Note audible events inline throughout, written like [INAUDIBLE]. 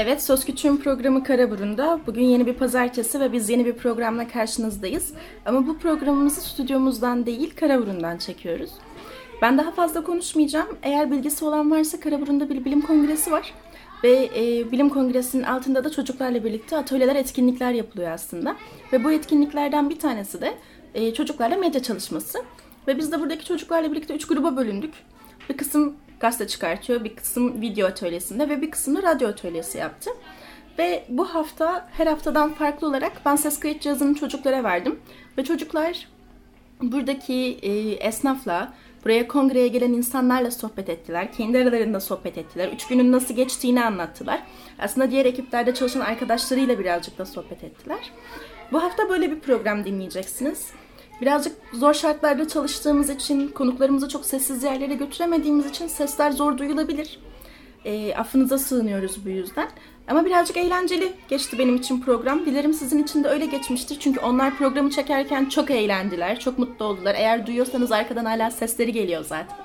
Evet, Söz Küçüğün programı Karaburun'da. Bugün yeni bir pazartesi ve biz yeni bir programla karşınızdayız. Ama bu programımızı stüdyomuzdan değil, Karaburun'dan çekiyoruz. Ben daha fazla konuşmayacağım. Eğer bilgisi olan varsa Karaburun'da bir bilim kongresi var. Ve e, bilim kongresinin altında da çocuklarla birlikte atölyeler, etkinlikler yapılıyor aslında. Ve bu etkinliklerden bir tanesi de e, çocuklarla medya çalışması. Ve biz de buradaki çocuklarla birlikte üç gruba bölündük. Bir kısım gazete çıkartıyor, bir kısım video atölyesinde ve bir kısmını radyo atölyesi yaptı. Ve bu hafta her haftadan farklı olarak ben ses kayıt cihazını çocuklara verdim. Ve çocuklar buradaki e, esnafla, buraya kongreye gelen insanlarla sohbet ettiler. Kendi aralarında sohbet ettiler. Üç günün nasıl geçtiğini anlattılar. Aslında diğer ekiplerde çalışan arkadaşlarıyla birazcık da sohbet ettiler. Bu hafta böyle bir program dinleyeceksiniz. Birazcık zor şartlarda çalıştığımız için, konuklarımızı çok sessiz yerlere götüremediğimiz için sesler zor duyulabilir. E, affınıza sığınıyoruz bu yüzden. Ama birazcık eğlenceli geçti benim için program. Dilerim sizin için de öyle geçmiştir. Çünkü onlar programı çekerken çok eğlendiler, çok mutlu oldular. Eğer duyuyorsanız arkadan hala sesleri geliyor zaten.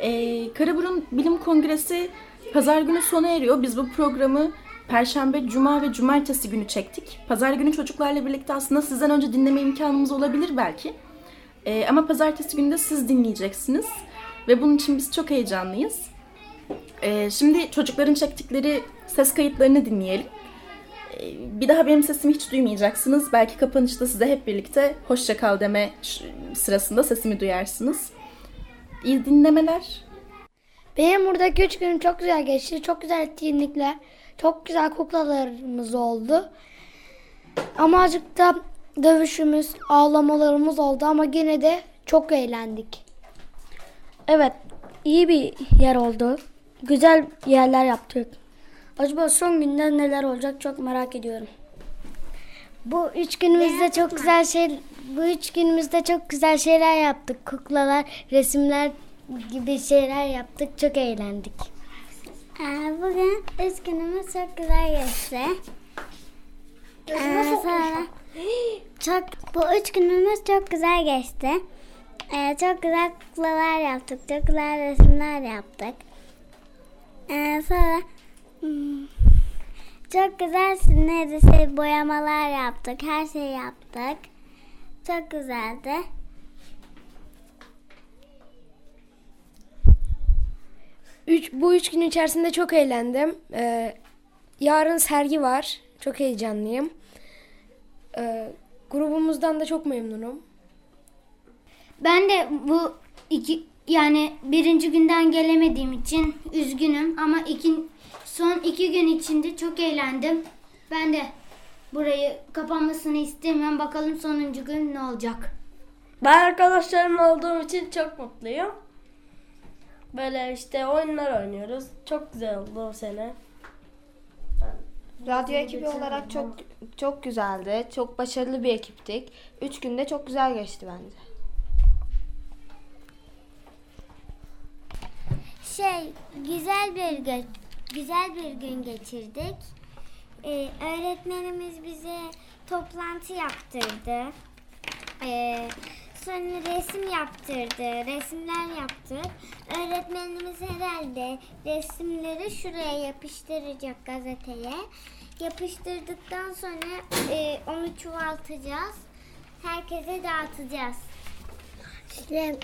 E, Karaburun Bilim Kongresi pazar günü sona eriyor. Biz bu programı Perşembe, Cuma ve Cumartesi günü çektik. Pazar günü çocuklarla birlikte aslında sizden önce dinleme imkanımız olabilir belki. Ee, ama pazartesi günü de siz dinleyeceksiniz. Ve bunun için biz çok heyecanlıyız. Ee, şimdi çocukların çektikleri ses kayıtlarını dinleyelim. Ee, bir daha benim sesimi hiç duymayacaksınız. Belki kapanışta size hep birlikte hoşça kal deme sırasında sesimi duyarsınız. İyi dinlemeler. Benim buradaki üç günüm çok güzel geçti. Çok güzel etkinlikler. Çok güzel kuklalarımız oldu. Ama azıcık da dövüşümüz, ağlamalarımız oldu ama yine de çok eğlendik. Evet, iyi bir yer oldu. Güzel yerler yaptık. Acaba son günde neler olacak çok merak ediyorum. Bu üç günümüzde çok güzel şey bu üç günümüzde çok güzel şeyler yaptık. Kuklalar, resimler gibi şeyler yaptık. Çok eğlendik. Ee, bugün üç günümüz çok güzel geçti. Ee, sonra [GASPS] çok bu üç günümüz çok güzel geçti. Ee, çok güzel kuklalar yaptık, çok güzel resimler yaptık. Ee, sonra hmm, çok güzel neredeyse boyamalar yaptık, her şeyi yaptık. Çok güzeldi. Üç, bu üç gün içerisinde çok eğlendim. Ee, yarın sergi var. Çok heyecanlıyım. Ee, grubumuzdan da çok memnunum. Ben de bu iki yani birinci günden gelemediğim için üzgünüm ama iki, son iki gün içinde çok eğlendim. Ben de burayı kapanmasını istemiyorum. Bakalım sonuncu gün ne olacak. Ben arkadaşlarım olduğum için çok mutluyum. Böyle işte oyunlar oynuyoruz. Çok güzel oldu o sene. Radyo ekibi olarak çok çok güzeldi. Çok başarılı bir ekiptik. Üç günde çok güzel geçti bence. Şey, güzel bir gün, güzel bir gün geçirdik. Ee, öğretmenimiz bize toplantı yaptırdı. Ee, sonra resim yaptırdı, resimler yaptık. Öğretmenimiz herhalde resimleri şuraya yapıştıracak gazeteye. Yapıştırdıktan sonra e, onu çoğaltacağız. Herkese dağıtacağız. İşte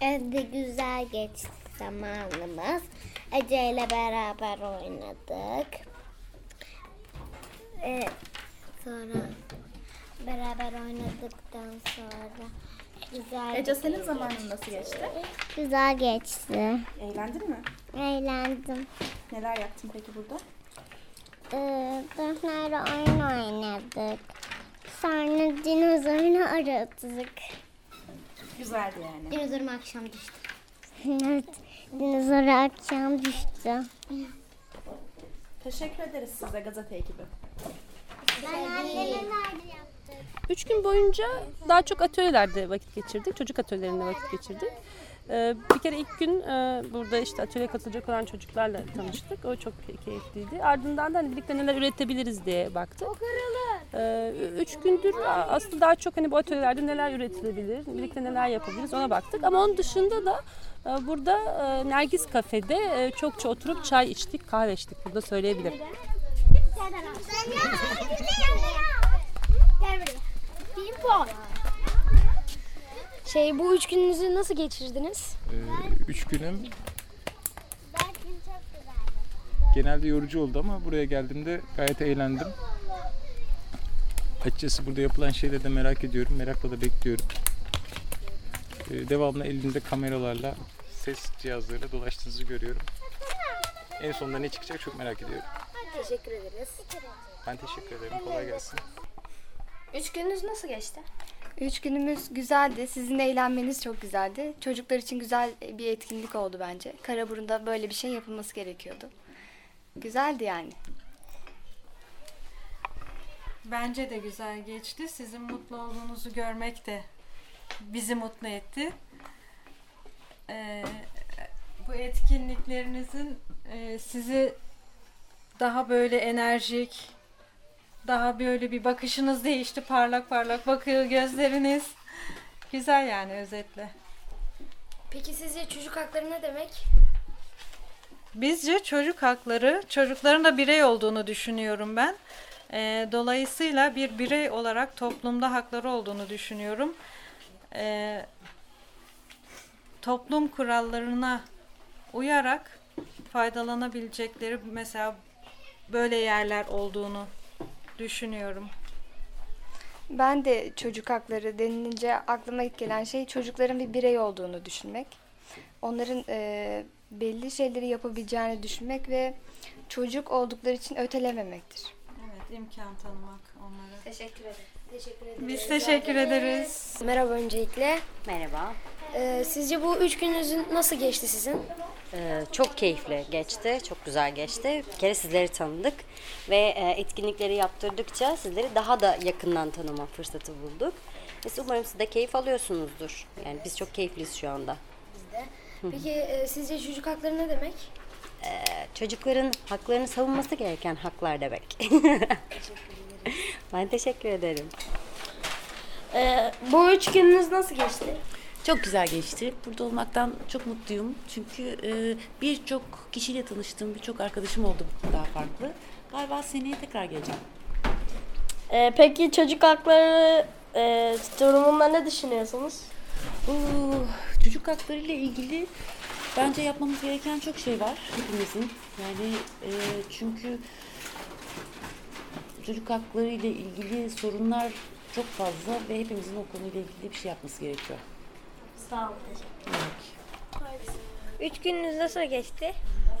evde güzel geçti zamanımız. Ece ile beraber oynadık. Ee, sonra beraber oynadıktan sonra güzel Ece senin zamanın nasıl geçti? Güzel geçti. Eğlendin mi? Eğlendim. Neler yaptın peki burada? Ee, oyun oynadık. Sonra dinozorunu aradık. Güzeldi yani. Dinozorum akşam düştü. evet, dinozoru akşam düştü. Teşekkür ederiz size gazete ekibi. Üç gün boyunca daha çok atölyelerde vakit geçirdik. Çocuk atölyelerinde vakit geçirdik. Ee, bir kere ilk gün e, burada işte atölyeye katılacak olan çocuklarla tanıştık. O çok key- keyifliydi. Ardından da hani birlikte neler üretebiliriz diye baktık. Ee, üç gündür aslında daha çok hani bu atölyelerde neler üretilebilir, birlikte neler yapabiliriz ona baktık. Ama onun dışında da e, burada e, Nergis Kafe'de e, çokça oturup çay içtik, kahve içtik. Burada söyleyebilirim. Şey bu üç gününüzü nasıl geçirdiniz? Ee, üç günüm genelde yorucu oldu ama buraya geldiğimde gayet eğlendim. Açıkçası burada yapılan şeyleri de merak ediyorum. Merakla da bekliyorum. Ee, devamlı elinde kameralarla, ses cihazlarıyla dolaştığınızı görüyorum. En sonunda ne çıkacak çok merak ediyorum. Teşekkür ederiz. Ben teşekkür ederim. Kolay gelsin. Üç gününüz nasıl geçti? Üç günümüz güzeldi. Sizin eğlenmeniz çok güzeldi. Çocuklar için güzel bir etkinlik oldu bence. Karaburun'da böyle bir şey yapılması gerekiyordu. Güzeldi yani. Bence de güzel geçti. Sizin mutlu olduğunuzu görmek de bizi mutlu etti. Ee, bu etkinliklerinizin e, sizi daha böyle enerjik, daha böyle bir bakışınız değişti. Parlak parlak bakıyor gözleriniz. Güzel yani özetle. Peki sizce çocuk hakları ne demek? Bizce çocuk hakları, çocukların da birey olduğunu düşünüyorum ben. Ee, dolayısıyla bir birey olarak toplumda hakları olduğunu düşünüyorum. Ee, toplum kurallarına uyarak faydalanabilecekleri mesela böyle yerler olduğunu düşünüyorum. Ben de çocuk hakları denilince aklıma ilk gelen şey çocukların bir birey olduğunu düşünmek. Onların e, belli şeyleri yapabileceğini düşünmek ve çocuk oldukları için ötelememektir. Evet, imkan tanımak onlara. Teşekkür ederim. Teşekkür ederiz. Biz teşekkür ederiz. Merhaba öncelikle. Merhaba. Ee, sizce bu üç gününüzün nasıl geçti sizin? Ee, çok keyifli geçti, çok güzel geçti. Bir kere sizleri tanıdık ve e, etkinlikleri yaptırdıkça sizleri daha da yakından tanıma fırsatı bulduk. Biz umarım siz de keyif alıyorsunuzdur. Yani biz çok keyifliyiz şu anda. Peki e, sizce çocuk hakları ne demek? Ee, çocukların haklarını savunması gereken haklar demek. [LAUGHS] ben teşekkür ederim. Ee, bu üç gününüz nasıl geçti? Çok güzel geçti. Burada olmaktan çok mutluyum. Çünkü e, birçok kişiyle tanıştım. Birçok arkadaşım oldu daha farklı. Galiba seneye tekrar geleceğim. Ee, peki çocuk hakları e, durumunda ne düşünüyorsunuz? Oo, çocuk hakları ile ilgili bence yapmamız gereken çok şey var hepimizin. Yani e, çünkü çocuk hakları ile ilgili sorunlar çok fazla ve hepimizin o konuyla ilgili bir şey yapması gerekiyor. Sağ olun. Üç gününüz nasıl geçti?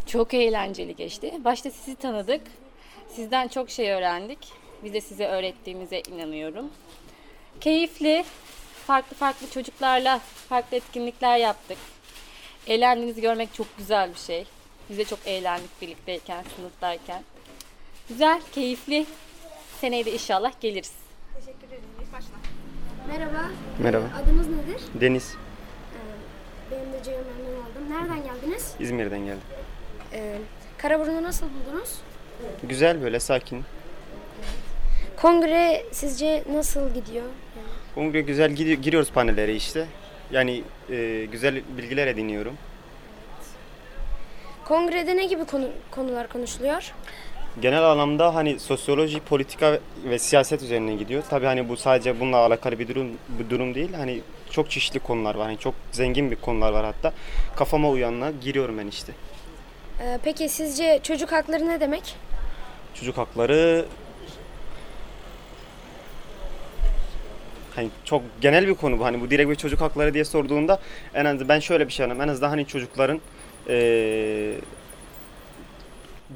Çok eğlenceli geçti. Başta sizi tanıdık. Sizden çok şey öğrendik. Biz de size öğrettiğimize inanıyorum. Keyifli, farklı farklı çocuklarla farklı etkinlikler yaptık. Eğlendiğinizi görmek çok güzel bir şey. Biz de çok eğlendik birlikteyken, sınıftayken. Güzel, keyifli. Seneye de inşallah geliriz. Teşekkür ederim. Başla. Merhaba. Merhaba. Adınız nedir? Deniz. Benim de Ceyhun memnun oldum. Nereden geldiniz? İzmir'den geldim. Ee, Karaburun'u nasıl buldunuz? Güzel böyle sakin. Kongre sizce nasıl gidiyor? Kongre güzel gidiyor, giriyoruz panellere işte. Yani e, güzel bilgiler ediniyorum. Kongrede ne gibi konu, konular konuşuluyor? Genel anlamda hani sosyoloji, politika ve siyaset üzerine gidiyor. Tabii hani bu sadece bununla alakalı bir durum bir durum değil. Hani çok çeşitli konular var. Hani çok zengin bir konular var hatta. Kafama uyanla giriyorum ben işte. Ee, peki sizce çocuk hakları ne demek? Çocuk hakları hani çok genel bir konu bu. Hani bu direkt bir çocuk hakları diye sorduğunda en azından ben şöyle bir şey anladım. En azından hani çocukların eee,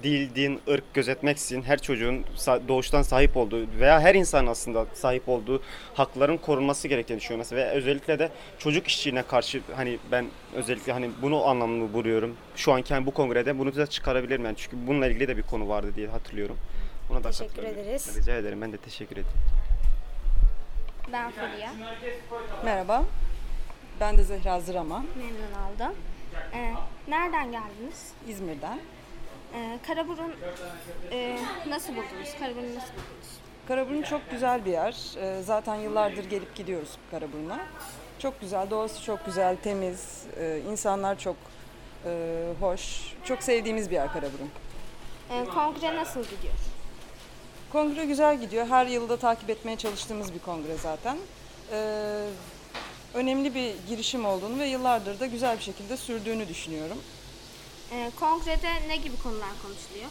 dil, din, ırk gözetmeksizin her çocuğun doğuştan sahip olduğu veya her insan aslında sahip olduğu hakların korunması gerektiğini düşünüyorum. Mesela ve özellikle de çocuk işçiliğine karşı hani ben özellikle hani bunu anlamlı buluyorum. Şu anki hani bu kongrede bunu da çıkarabilirim yani çünkü bununla ilgili de bir konu vardı diye hatırlıyorum. Ona da Teşekkür ederiz. Rica ederim. Ben de teşekkür ederim. Ben Fulya. Merhaba. Ben de Zehra Zırama. Memnun oldum. Ee, nereden geldiniz? İzmir'den. Ee, Karaburun e, nasıl buldunuz? Karaburun'u nasıl buldunuz? Karaburun çok güzel bir yer. Ee, Zaten yıllardır gelip gidiyoruz Karaburun'a. Çok güzel, doğası çok güzel, temiz, Ee, insanlar çok e, hoş. Çok sevdiğimiz bir yer Karaburun. Ee, kongre nasıl gidiyor? Kongre güzel gidiyor. Her yılda takip etmeye çalıştığımız bir kongre zaten. Ee, önemli bir girişim olduğunu ve yıllardır da güzel bir şekilde sürdüğünü düşünüyorum. Ee, kongrede ne gibi konular konuşuluyor?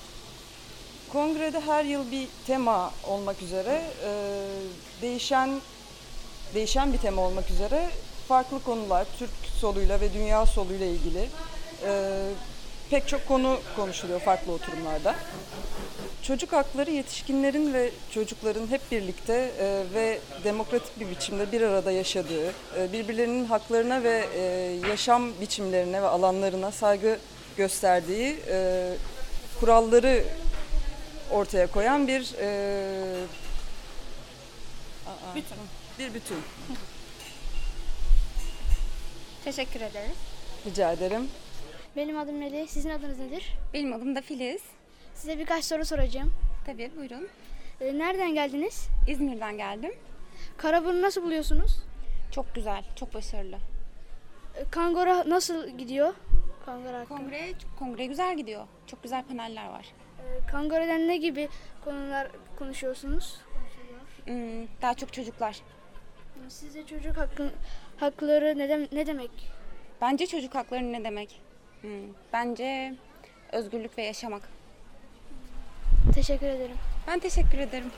Kongrede her yıl bir tema olmak üzere e, değişen değişen bir tema olmak üzere farklı konular Türk soluyla ve dünya soluyla ilgili e, pek çok konu konuşuluyor farklı oturumlarda. Çocuk hakları yetişkinlerin ve çocukların hep birlikte e, ve demokratik bir biçimde bir arada yaşadığı, e, birbirlerinin haklarına ve e, yaşam biçimlerine ve alanlarına saygı gösterdiği e, kuralları ortaya koyan bir e, aa, Bütün. Bir bütün. Teşekkür ederiz. Rica ederim. Benim adım Melih. Sizin adınız nedir? Benim adım da Filiz. Size birkaç soru soracağım. Tabii buyurun. Ee, nereden geldiniz? İzmir'den geldim. Karaburun'u nasıl buluyorsunuz? Çok güzel, çok başarılı. Ee, Kangora nasıl gidiyor? Kangora hakkında. Kongre, kongre güzel gidiyor. Çok güzel paneller var. Ee, Kangore'den ne gibi konular konuşuyorsunuz? Hmm, daha çok çocuklar. Sizce çocuk hakkı, hakları ne, dem- ne demek? Bence çocuk hakları ne demek? Hmm, bence özgürlük ve yaşamak. Teşekkür ederim. Ben teşekkür ederim.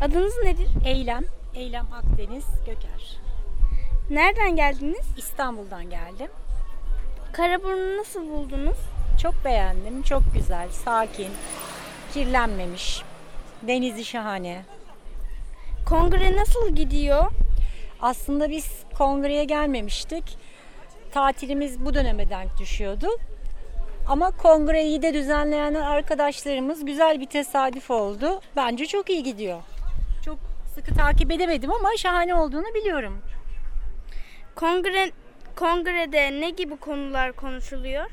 Adınız nedir? Eylem. Eylem Akdeniz Göker. Nereden geldiniz? İstanbul'dan geldim. Karaburun'u nasıl buldunuz? Çok beğendim. Çok güzel, sakin, kirlenmemiş. Denizi şahane. Kongre nasıl gidiyor? Aslında biz kongreye gelmemiştik. Tatilimiz bu döneme denk düşüyordu. Ama kongreyi de düzenleyen arkadaşlarımız güzel bir tesadüf oldu. Bence çok iyi gidiyor. Çok sıkı takip edemedim ama şahane olduğunu biliyorum. Kongre kongrede ne gibi konular konuşuluyor?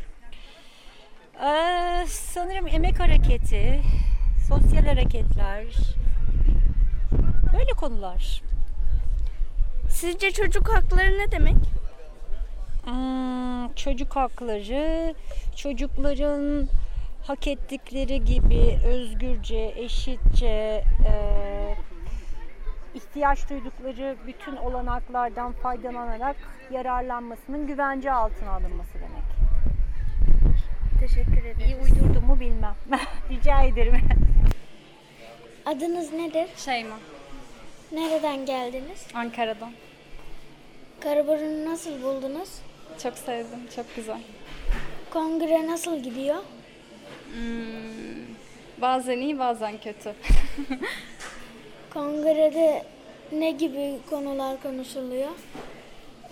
Ee, sanırım emek hareketi, sosyal hareketler, böyle konular. Sizce çocuk hakları ne demek? Hmm, çocuk hakları, çocukların hak ettikleri gibi özgürce, eşitçe, e, ihtiyaç duydukları bütün olanaklardan faydalanarak yararlanmasının güvence altına alınması demek. Teşekkür ederim. İyi uydurdum mu bilmem. [LAUGHS] Rica ederim. Adınız nedir? Şeyma. Nereden geldiniz? Ankara'dan. Karaburun'u nasıl buldunuz? Çok sevdim. Çok güzel. Kongre nasıl gidiyor? Hmm, bazen iyi bazen kötü. [LAUGHS] Kongrede ne gibi konular konuşuluyor?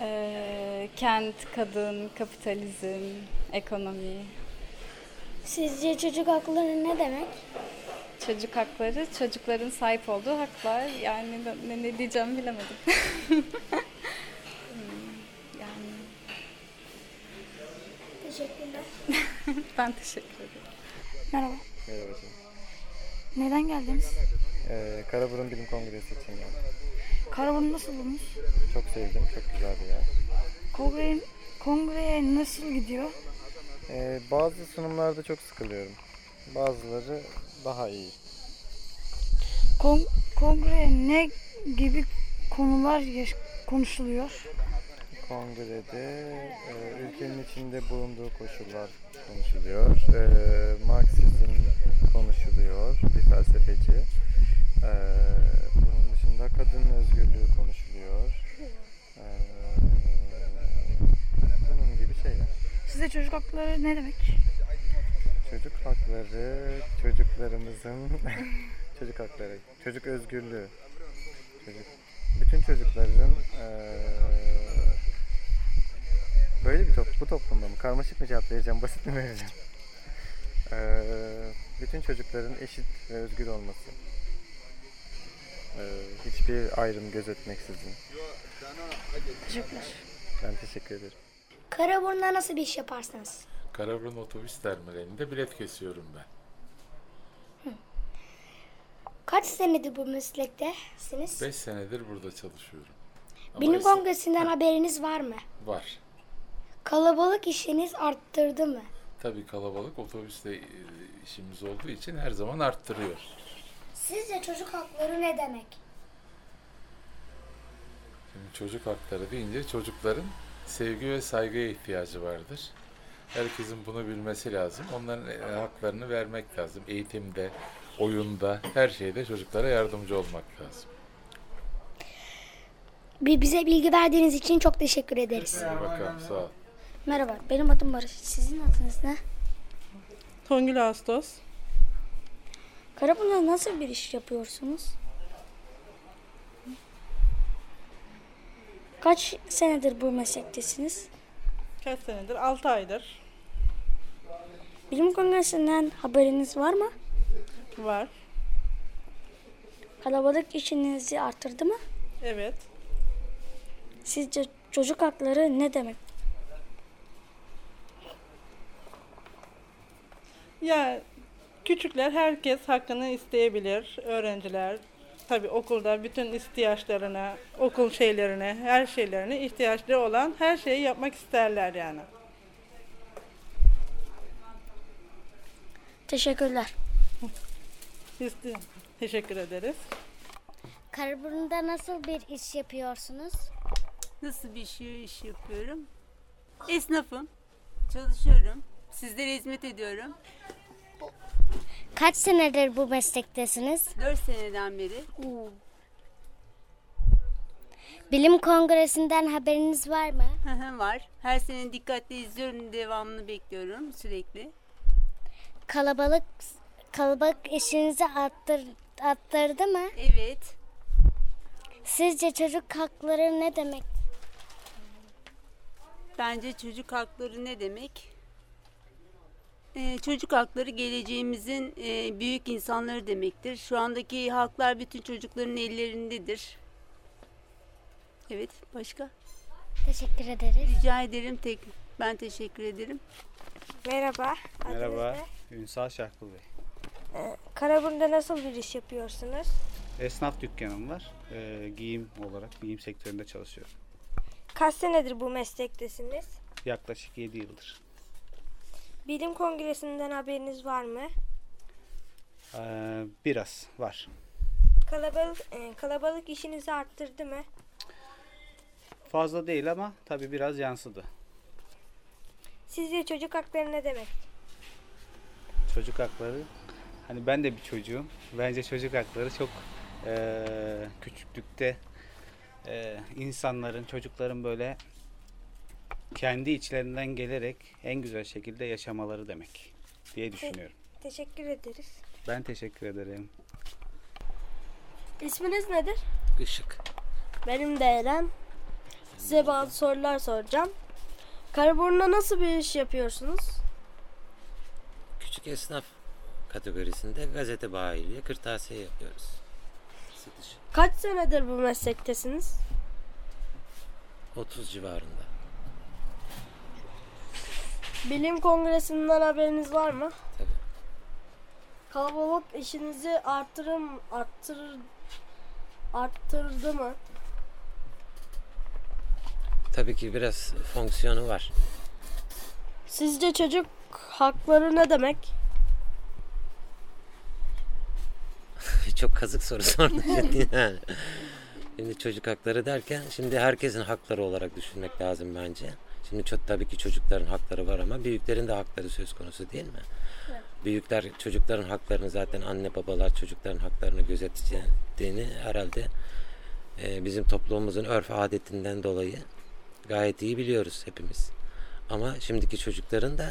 Ee, kent, kadın, kapitalizm, ekonomi. Sizce çocuk hakları ne demek? Çocuk hakları, çocukların sahip olduğu haklar. Yani ne, ne diyeceğimi bilemedim. [LAUGHS] Hmm, yani Teşekkürler. [LAUGHS] ben teşekkür ederim. Merhaba. Merhaba. Neden geldiniz? Ee, Karaburun Bilim Kongresi için geldim. Karaburun nasıl buldunuz? Çok sevdim, çok güzel bir yer. Kongre, kongreye nasıl gidiyor? Ee, bazı sunumlarda çok sıkılıyorum. Bazıları daha iyi. Kon, kongreye ne gibi konular konuşuluyor? Kongrede e, ülkenin içinde bulunduğu koşullar konuşuluyor. E, Marksizm konuşuluyor, bir felsefeci. E, bunun dışında kadın özgürlüğü konuşuluyor. E, bunun gibi şeyler. Size çocuk hakları ne demek? Çocuk hakları, çocuklarımızın [LAUGHS] çocuk hakları, çocuk özgürlüğü. Çocuk, bütün çocukların eee, böyle bir top, bu toplumda mı? Karmaşık mı cevap vereceğim, basit mi vereceğim? Eee, bütün çocukların eşit ve özgür olması. Eee, hiçbir ayrım gözetmeksizin. Teşekkürler. Ben teşekkür ederim. Karaburun'da nasıl bir iş yaparsınız? Karaburun otobüs terminalinde bilet kesiyorum ben. Kaç senedir bu meslektesiniz? 5 senedir burada çalışıyorum. Ama Bilim es- kongresinden haberiniz var mı? Var. Kalabalık işiniz arttırdı mı? Tabii kalabalık otobüsle e, işimiz olduğu için her zaman arttırıyor. Sizce çocuk hakları ne demek? Şimdi çocuk hakları deyince çocukların sevgi ve saygıya ihtiyacı vardır. Herkesin bunu bilmesi lazım. Onların e, haklarını vermek lazım. Eğitimde, oyunda, her şeyde çocuklara yardımcı olmak lazım. Bir bize bilgi verdiğiniz için çok teşekkür ederiz. Bakalım sağ ol. Merhaba, benim adım Barış. Sizin adınız ne? Songül Ağustos. Karaburun'da nasıl bir iş yapıyorsunuz? Kaç senedir bu meslektesiniz? Kaç senedir? 6 aydır. Bilim kongresinden haberiniz var mı? Var. Kalabalık işinizi artırdı mı? Evet. Sizce çocuk hakları ne demek? Ya küçükler herkes hakkını isteyebilir. Öğrenciler tabii okulda bütün ihtiyaçlarına, okul şeylerine, her şeylerine ihtiyaçları olan her şeyi yapmak isterler yani. Teşekkürler. Biz de teşekkür ederiz. Karaburun'da nasıl bir iş yapıyorsunuz? Nasıl bir şey iş yapıyorum? Esnafım. Çalışıyorum. Sizlere hizmet ediyorum. Kaç senedir bu meslektesiniz? 4 seneden beri. Bilim kongresinden haberiniz var mı? Var. Her sene dikkatle izliyorum. Devamını bekliyorum sürekli. Kalabalık kalabalık işinizi arttır, arttırdı mı? Evet. Sizce çocuk hakları ne demek? Bence çocuk hakları ne demek? Ee, çocuk hakları geleceğimizin e, büyük insanları demektir. Şu andaki haklar bütün çocukların ellerindedir. Evet, başka? Teşekkür ederiz. Rica ederim. Tek, ben teşekkür ederim. Merhaba. Merhaba, Ünsal Şahkul Bey. Ee, Karaburun'da nasıl bir iş yapıyorsunuz? Esnaf dükkanım var. Ee, giyim olarak giyim sektöründe çalışıyorum. Kaç senedir bu meslektesiniz? Yaklaşık 7 yıldır. Bilim kongresinden haberiniz var mı? Ee, biraz var. Kalabalık e, kalabalık işinizi arttırdı mı? Fazla değil ama tabii biraz yansıdı. Sizce çocuk hakları ne demek? Çocuk hakları, hani ben de bir çocuğum. Bence çocuk hakları çok eee, küçüklükte eee, insanların, çocukların böyle kendi içlerinden gelerek en güzel şekilde yaşamaları demek diye düşünüyorum. Teşekkür ederiz. Ben teşekkür ederim. İsminiz nedir? Işık. Benim de Eren. Size bazı sorular soracağım. Karaburun'da nasıl bir iş yapıyorsunuz? Küçük esnaf kategorisinde gazete bayiliği, kırtasiye yapıyoruz. Satış. Kaç senedir bu meslektesiniz? 30 civarında. Bilim kongresinden haberiniz var mı? Tabii. Kalabalık işinizi arttırım arttırır arttırdı mı? Tabii ki biraz fonksiyonu var. Sizce çocuk hakları ne demek? [LAUGHS] Çok kazık soru sordun [LAUGHS] yani. Şimdi çocuk hakları derken şimdi herkesin hakları olarak düşünmek lazım bence. Şimdi çok tabii ki çocukların hakları var ama büyüklerin de hakları söz konusu değil mi? Büyükler çocukların haklarını zaten anne babalar çocukların haklarını gözeteceğini herhalde e, bizim toplumumuzun örf adetinden dolayı gayet iyi biliyoruz hepimiz. Ama şimdiki çocukların da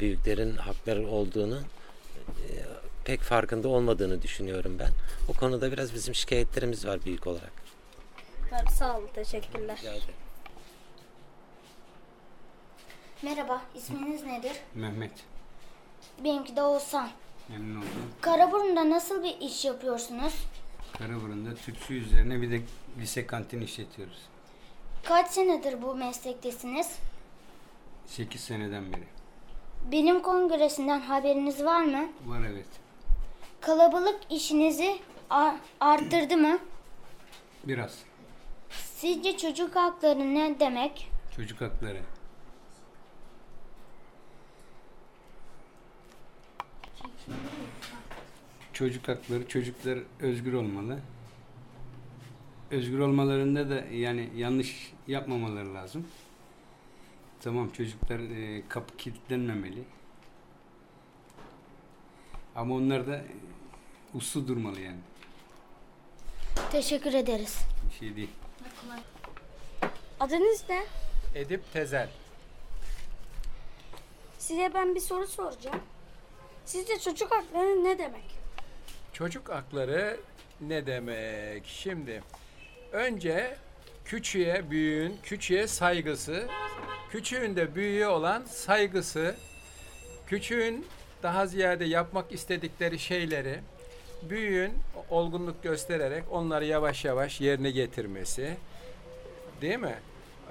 büyüklerin hakları olduğunu e, pek farkında olmadığını düşünüyorum ben. O konuda biraz bizim şikayetlerimiz var büyük olarak. Tabii, sağ olun. Teşekkürler. Rica ederim. Merhaba, isminiz nedir? Mehmet. Benimki de Oğuzhan. Memnun oldum. Karaburun'da nasıl bir iş yapıyorsunuz? Karaburun'da tütsü üzerine bir de lise kantin işletiyoruz. Kaç senedir bu meslektesiniz? 8 seneden beri. Bilim kongresinden haberiniz var mı? Var evet. Kalabalık işinizi arttırdı mı? Biraz. Sizce çocuk hakları ne demek? Çocuk hakları. Çocuk hakları, çocuklar özgür olmalı. Özgür olmalarında da yani yanlış yapmamaları lazım. Tamam çocuklar e, kapı kilitlenmemeli. Ama onlar da e, uslu durmalı yani. Teşekkür ederiz. Bir şey değil. Adınız ne? Edip Tezel. Size ben bir soru soracağım. Sizce çocuk hakları ne demek? Çocuk hakları ne demek? Şimdi önce küçüğe, büyüğün küçüğe saygısı, küçüğün de büyüğe olan saygısı, küçüğün daha ziyade yapmak istedikleri şeyleri büyüğün olgunluk göstererek onları yavaş yavaş yerine getirmesi. Değil mi?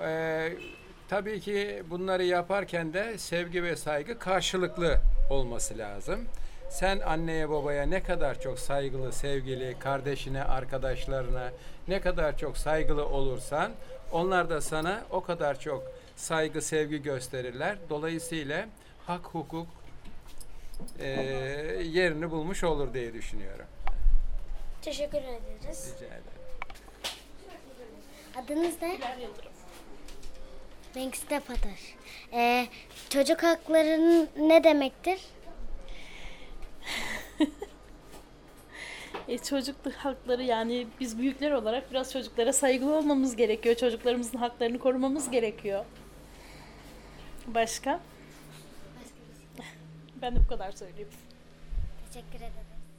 Ee, tabii ki bunları yaparken de sevgi ve saygı karşılıklı olması lazım. Sen anneye babaya ne kadar çok saygılı, sevgili, kardeşine, arkadaşlarına ne kadar çok saygılı olursan onlar da sana o kadar çok saygı, sevgi gösterirler. Dolayısıyla hak, hukuk e, yerini bulmuş olur diye düşünüyorum. Teşekkür ederiz. Rica ederim. Adınız ne? Benimkisi de Pataş. Ee, çocuk hakları ne demektir? [LAUGHS] E, çocuk hakları yani biz büyükler olarak biraz çocuklara saygılı olmamız gerekiyor. Çocuklarımızın haklarını korumamız gerekiyor. Başka? [LAUGHS] Ben de bu kadar söyleyeyim. Teşekkür ederim.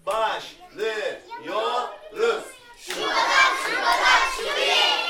Başlıyoruz. Şu kadar şu kadar şu bir.